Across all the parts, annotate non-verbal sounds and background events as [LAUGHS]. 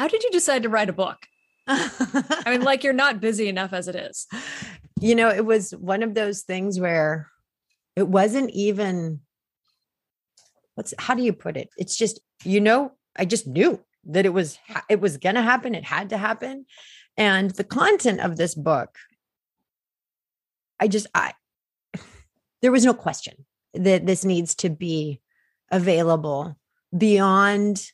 How did you decide to write a book? I mean, like you're not busy enough as it is. [LAUGHS] You know, it was one of those things where it wasn't even what's how do you put it? It's just, you know, I just knew that it was it was going to happen, it had to happen. And the content of this book I just I there was no question that this needs to be available beyond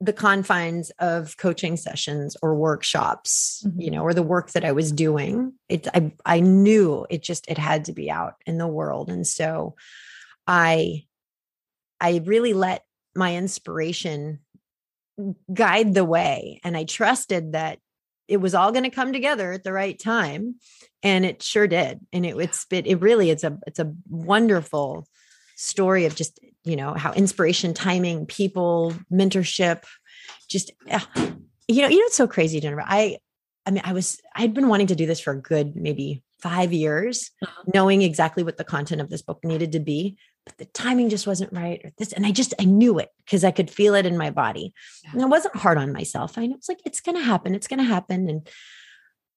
the confines of coaching sessions or workshops mm-hmm. you know or the work that i was doing it i i knew it just it had to be out in the world and so i i really let my inspiration guide the way and i trusted that it was all going to come together at the right time and it sure did and it, it's it, it really it's a it's a wonderful story of just you know how inspiration timing people mentorship just you know you know it's so crazy jennifer i i mean i was i'd been wanting to do this for a good maybe five years uh-huh. knowing exactly what the content of this book needed to be but the timing just wasn't right or this and i just i knew it because i could feel it in my body and i wasn't hard on myself i know it's like it's gonna happen it's gonna happen and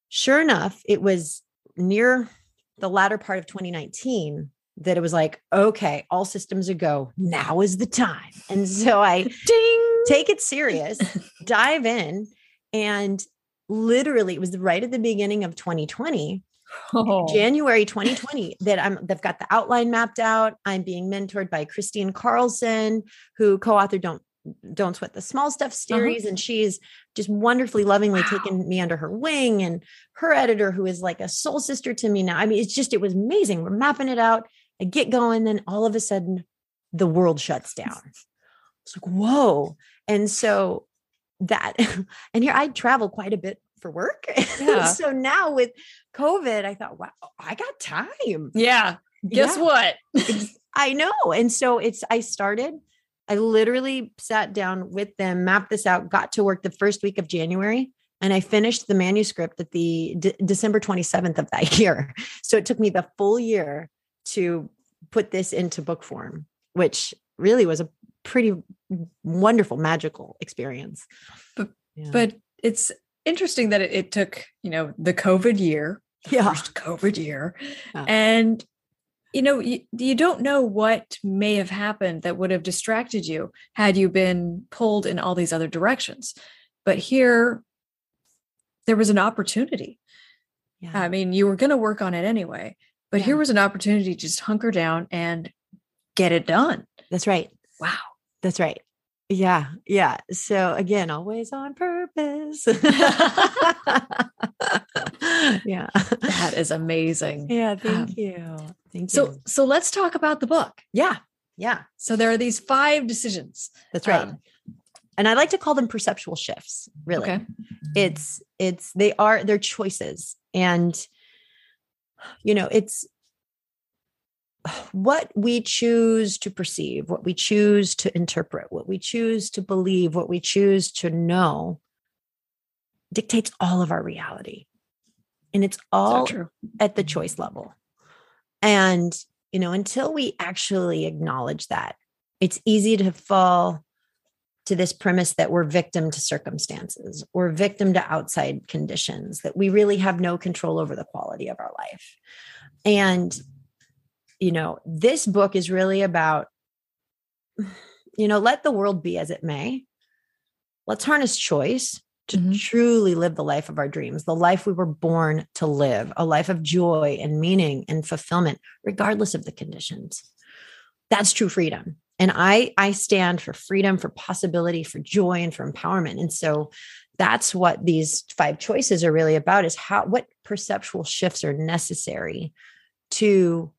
sure enough it was near the latter part of 2019 that it was like, okay, all systems are go. Now is the time. And so I [LAUGHS] ding take it serious, [LAUGHS] dive in. And literally it was right at the beginning of 2020. Oh. January 2020 that I'm they've got the outline mapped out. I'm being mentored by Kristine Carlson, who co-authored Don't don't sweat the small stuff uh-huh. series uh-huh. and she's just wonderfully lovingly wow. taken me under her wing and her editor who is like a soul sister to me now i mean it's just it was amazing we're mapping it out i get going then all of a sudden the world shuts [LAUGHS] down it's like whoa and so that [LAUGHS] and here i travel quite a bit for work [LAUGHS] yeah. so now with covid i thought wow i got time yeah guess yeah. what [LAUGHS] i know and so it's i started I literally sat down with them, mapped this out, got to work the first week of January, and I finished the manuscript at the D- December 27th of that [LAUGHS] year. So it took me the full year to put this into book form, which really was a pretty wonderful, magical experience. But, yeah. but it's interesting that it, it, took, you know, the COVID year, yeah. first COVID year, yeah. and you know you, you don't know what may have happened that would have distracted you had you been pulled in all these other directions but here there was an opportunity yeah. i mean you were going to work on it anyway but yeah. here was an opportunity to just hunker down and get it done that's right wow that's right yeah yeah so again always on purpose. [LAUGHS] Yeah. That is amazing. Yeah thank um, you thank so you. so so let's talk about the book. Yeah yeah. So there are these five decisions that's right. um, and i like to call them perceptual shifts really. Okay. it's it's they are they're choices and you know it's what we choose to perceive, what we choose to interpret, what we choose to believe, what we choose to know dictates all of our reality. And it's all so at the choice level. And, you know, until we actually acknowledge that, it's easy to fall to this premise that we're victim to circumstances or victim to outside conditions, that we really have no control over the quality of our life. And you know, this book is really about, [SIGHS] you know, let the world be as it may. Let's harness choice to mm-hmm. truly live the life of our dreams, the life we were born to live, a life of joy and meaning and fulfillment, regardless of the conditions. That's true freedom. And I, I stand for freedom, for possibility, for joy, and for empowerment. And so that's what these five choices are really about is how what perceptual shifts are necessary to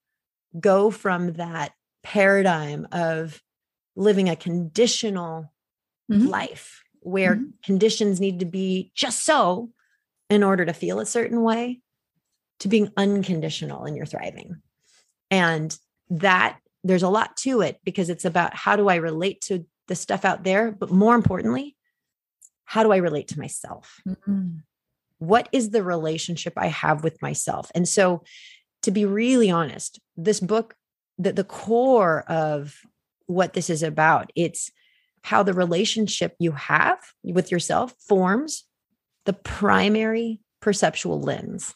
go from that paradigm of living a conditional mm-hmm. life where mm-hmm. conditions need to be just so in order to feel a certain way to being unconditional in your thriving. And that there's a lot to it because it's about how do I relate to the stuff out there, but more importantly, how do I relate to myself? Mm-hmm. What is the relationship I have with myself? And so, to be really honest, this book, the, the core of what this is about, it's how the relationship you have with yourself forms the primary perceptual lens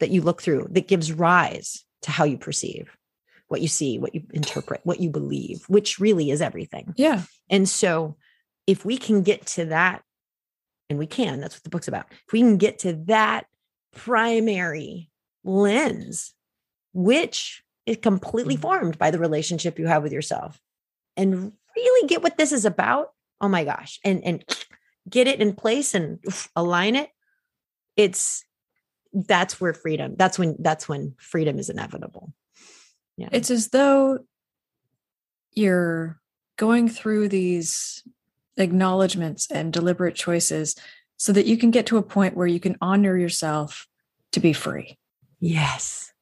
that you look through that gives rise to how you perceive what you see, what you interpret, what you believe, which really is everything. Yeah. And so if we can get to that, and we can, that's what the book's about. If we can get to that primary lens, which is completely mm-hmm. formed by the relationship you have with yourself, and really get what this is about, oh my gosh, and and [SNIFFS] get it in place and [SNIFFS] align it, it's that's where freedom, that's when that's when freedom is inevitable. Yeah. It's as though you're going through these acknowledgments and deliberate choices so that you can get to a point where you can honor yourself to be free. Yes.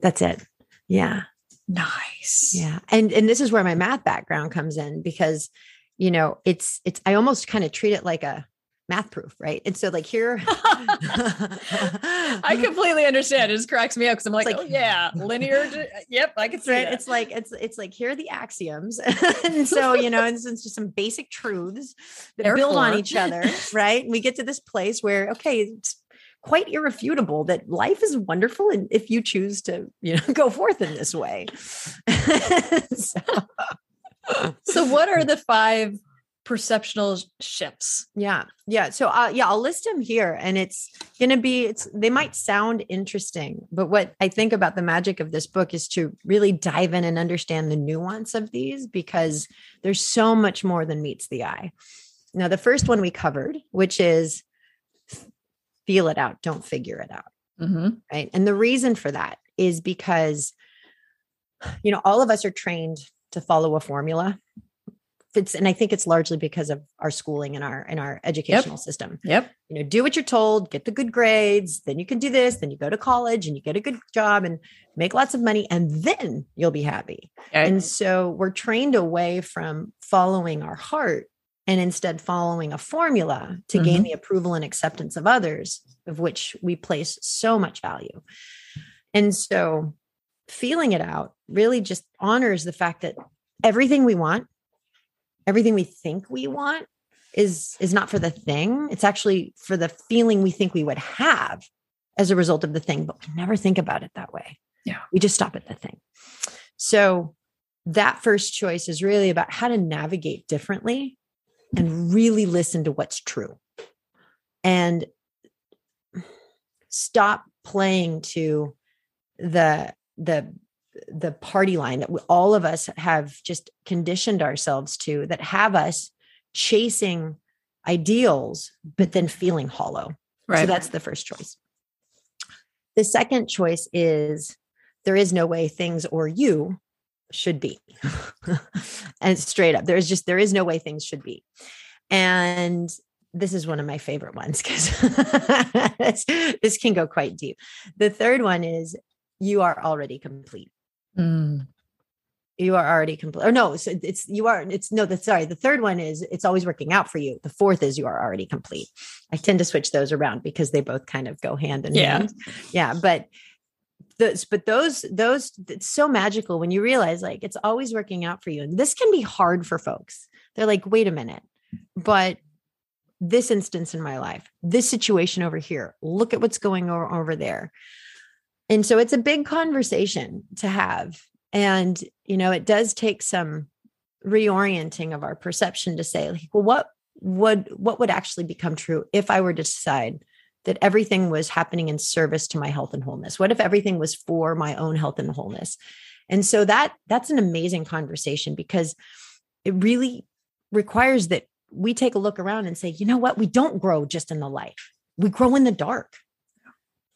That's it. Yeah. Nice. Yeah. And and this is where my math background comes in because you know, it's it's I almost kind of treat it like a math proof, right? And so like here [LAUGHS] I completely understand. It just cracks me up because I'm like, like, oh yeah, linear. yep, I can see right. That. It's like it's it's like here are the axioms. [LAUGHS] and so, you know, and it's just some basic truths that Therefore. build on each other, right? And we get to this place where, okay, it's quite irrefutable that life is wonderful and if you choose to, you know, [LAUGHS] go forth in this way. [LAUGHS] so. so what are the five perceptual shifts. Yeah. Yeah. So uh, yeah, I'll list them here and it's going to be it's they might sound interesting, but what I think about the magic of this book is to really dive in and understand the nuance of these because there's so much more than meets the eye. Now, the first one we covered, which is feel it out, don't figure it out. Mm-hmm. Right. And the reason for that is because you know, all of us are trained to follow a formula it's and I think it's largely because of our schooling and our and our educational yep. system. Yep. You know, do what you're told, get the good grades, then you can do this, then you go to college and you get a good job and make lots of money and then you'll be happy. Right. And so we're trained away from following our heart and instead following a formula to mm-hmm. gain the approval and acceptance of others of which we place so much value. And so feeling it out really just honors the fact that everything we want everything we think we want is is not for the thing it's actually for the feeling we think we would have as a result of the thing but we never think about it that way yeah we just stop at the thing so that first choice is really about how to navigate differently and really listen to what's true. And stop playing to the the the party line that all of us have just conditioned ourselves to that have us chasing ideals but then feeling hollow. Right. so that's the first choice. The second choice is there is no way things or you should be [LAUGHS] and straight up there's just there is no way things should be and this is one of my favorite ones because [LAUGHS] this can go quite deep the third one is you are already complete Mm. You are already complete. Or no, so it's you are. It's no. That's sorry. The third one is it's always working out for you. The fourth is you are already complete. I tend to switch those around because they both kind of go hand in yeah. hand. Yeah, but those, but those, those, it's so magical when you realize like it's always working out for you. And this can be hard for folks. They're like, wait a minute, but this instance in my life, this situation over here, look at what's going over, over there. And so it's a big conversation to have. And, you know, it does take some reorienting of our perception to say, like, well, what would what would actually become true if I were to decide that everything was happening in service to my health and wholeness? What if everything was for my own health and wholeness? And so that that's an amazing conversation because it really requires that we take a look around and say, you know what? We don't grow just in the light. We grow in the dark.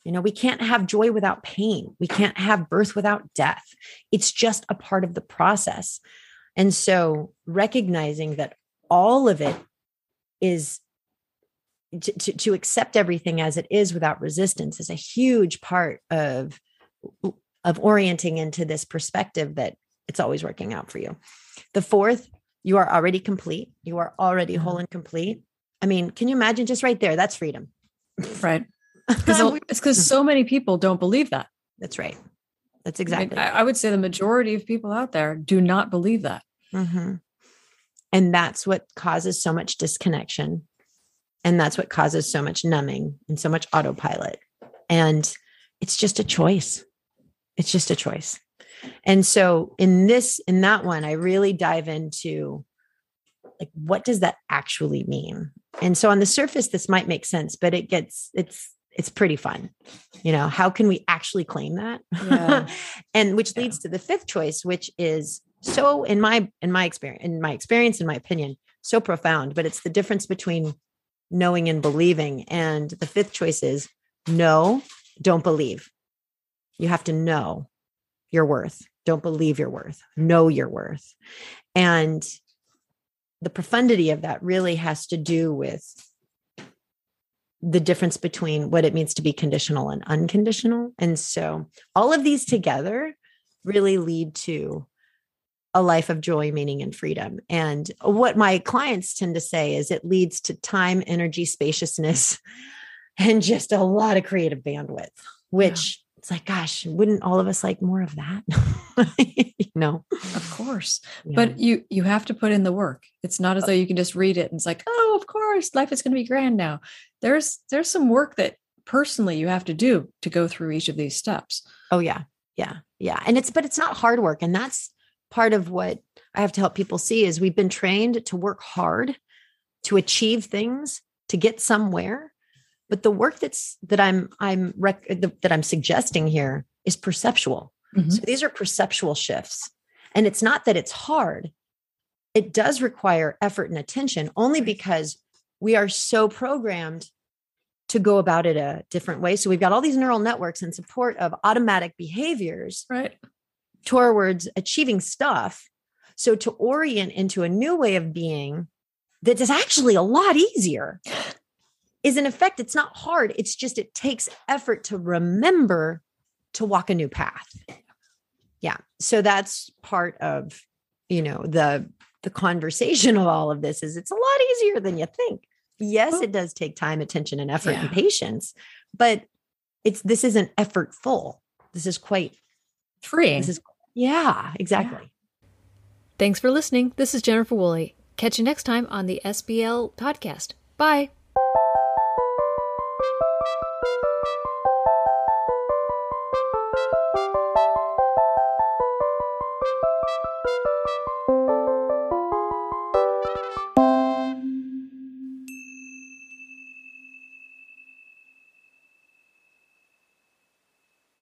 You know, we can't have joy without pain. We can't have birth without death. It's just a part of the process. And so recognizing that all of it is to, to, to, accept everything as it is without resistance is a huge part of of orienting into this perspective that it's always working out for you. The fourth, you are already complete. You are already whole and complete. I mean, can you imagine just right there? That's freedom. Right. [LAUGHS] it's because so many people don't believe that. That's right. That's exactly. I, I, would say the majority of people out there do not believe that. Mm-hmm. And that's what causes so much disconnection. And that's what causes so much numbing and so much autopilot. And it's just a choice. It's just a choice. And so in this, in that one, I really dive into like, what does that actually mean? And so on the surface, this might make sense, but it gets, it's, it's pretty fun. You know, how can we actually claim that? Yeah. [LAUGHS] and which leads yeah. to the fifth choice, which is so in my in my experience, in my experience, in my opinion, so profound, but it's the difference between knowing and believing. And the fifth choice is no, don't believe. You have to know your worth. Don't believe your worth. Know your worth. And the profundity of that really has to do with the difference between what it means to be conditional and unconditional. And so all of these together really lead to a life of joy, meaning, and freedom. And what my clients tend to say is it leads to time, energy, spaciousness, [LAUGHS] and just a lot of creative bandwidth, which yeah. it's like, gosh, wouldn't all of us like more of that? [LAUGHS] no, of course. Yeah. But you you have to put in the work. It's not as though you can just read it and it's like, oh, of course, life is going to be grand now. There's there's some work that personally you have to do to go through each of these steps. Oh yeah. Yeah. Yeah. And it's but it's not hard work. And that's part of what I have to help people see is we've been trained to work hard to achieve things, to get somewhere. But the work that's that I'm I'm rec- that I'm suggesting here is perceptual. Mm-hmm. So these are perceptual shifts. And it's not that it's hard. It does require effort and attention only because we are so programmed to go about it a different way. So we've got all these neural networks in support of automatic behaviors. Right towards achieving stuff. So to orient into a new way of being that is actually a lot easier is in effect, it's not hard. It's just, it takes effort to remember to walk a new path. Yeah. So that's part of, you know, the, the conversation of all of this is it's a lot easier than you think. Yes, it does take time, attention, and effort yeah. and patience, but it's this isn't effortful. This is quite freeing. This is yeah, exactly. Yeah. Thanks for listening. This is Jennifer Woolley. Catch you next time on the SBL podcast. Bye.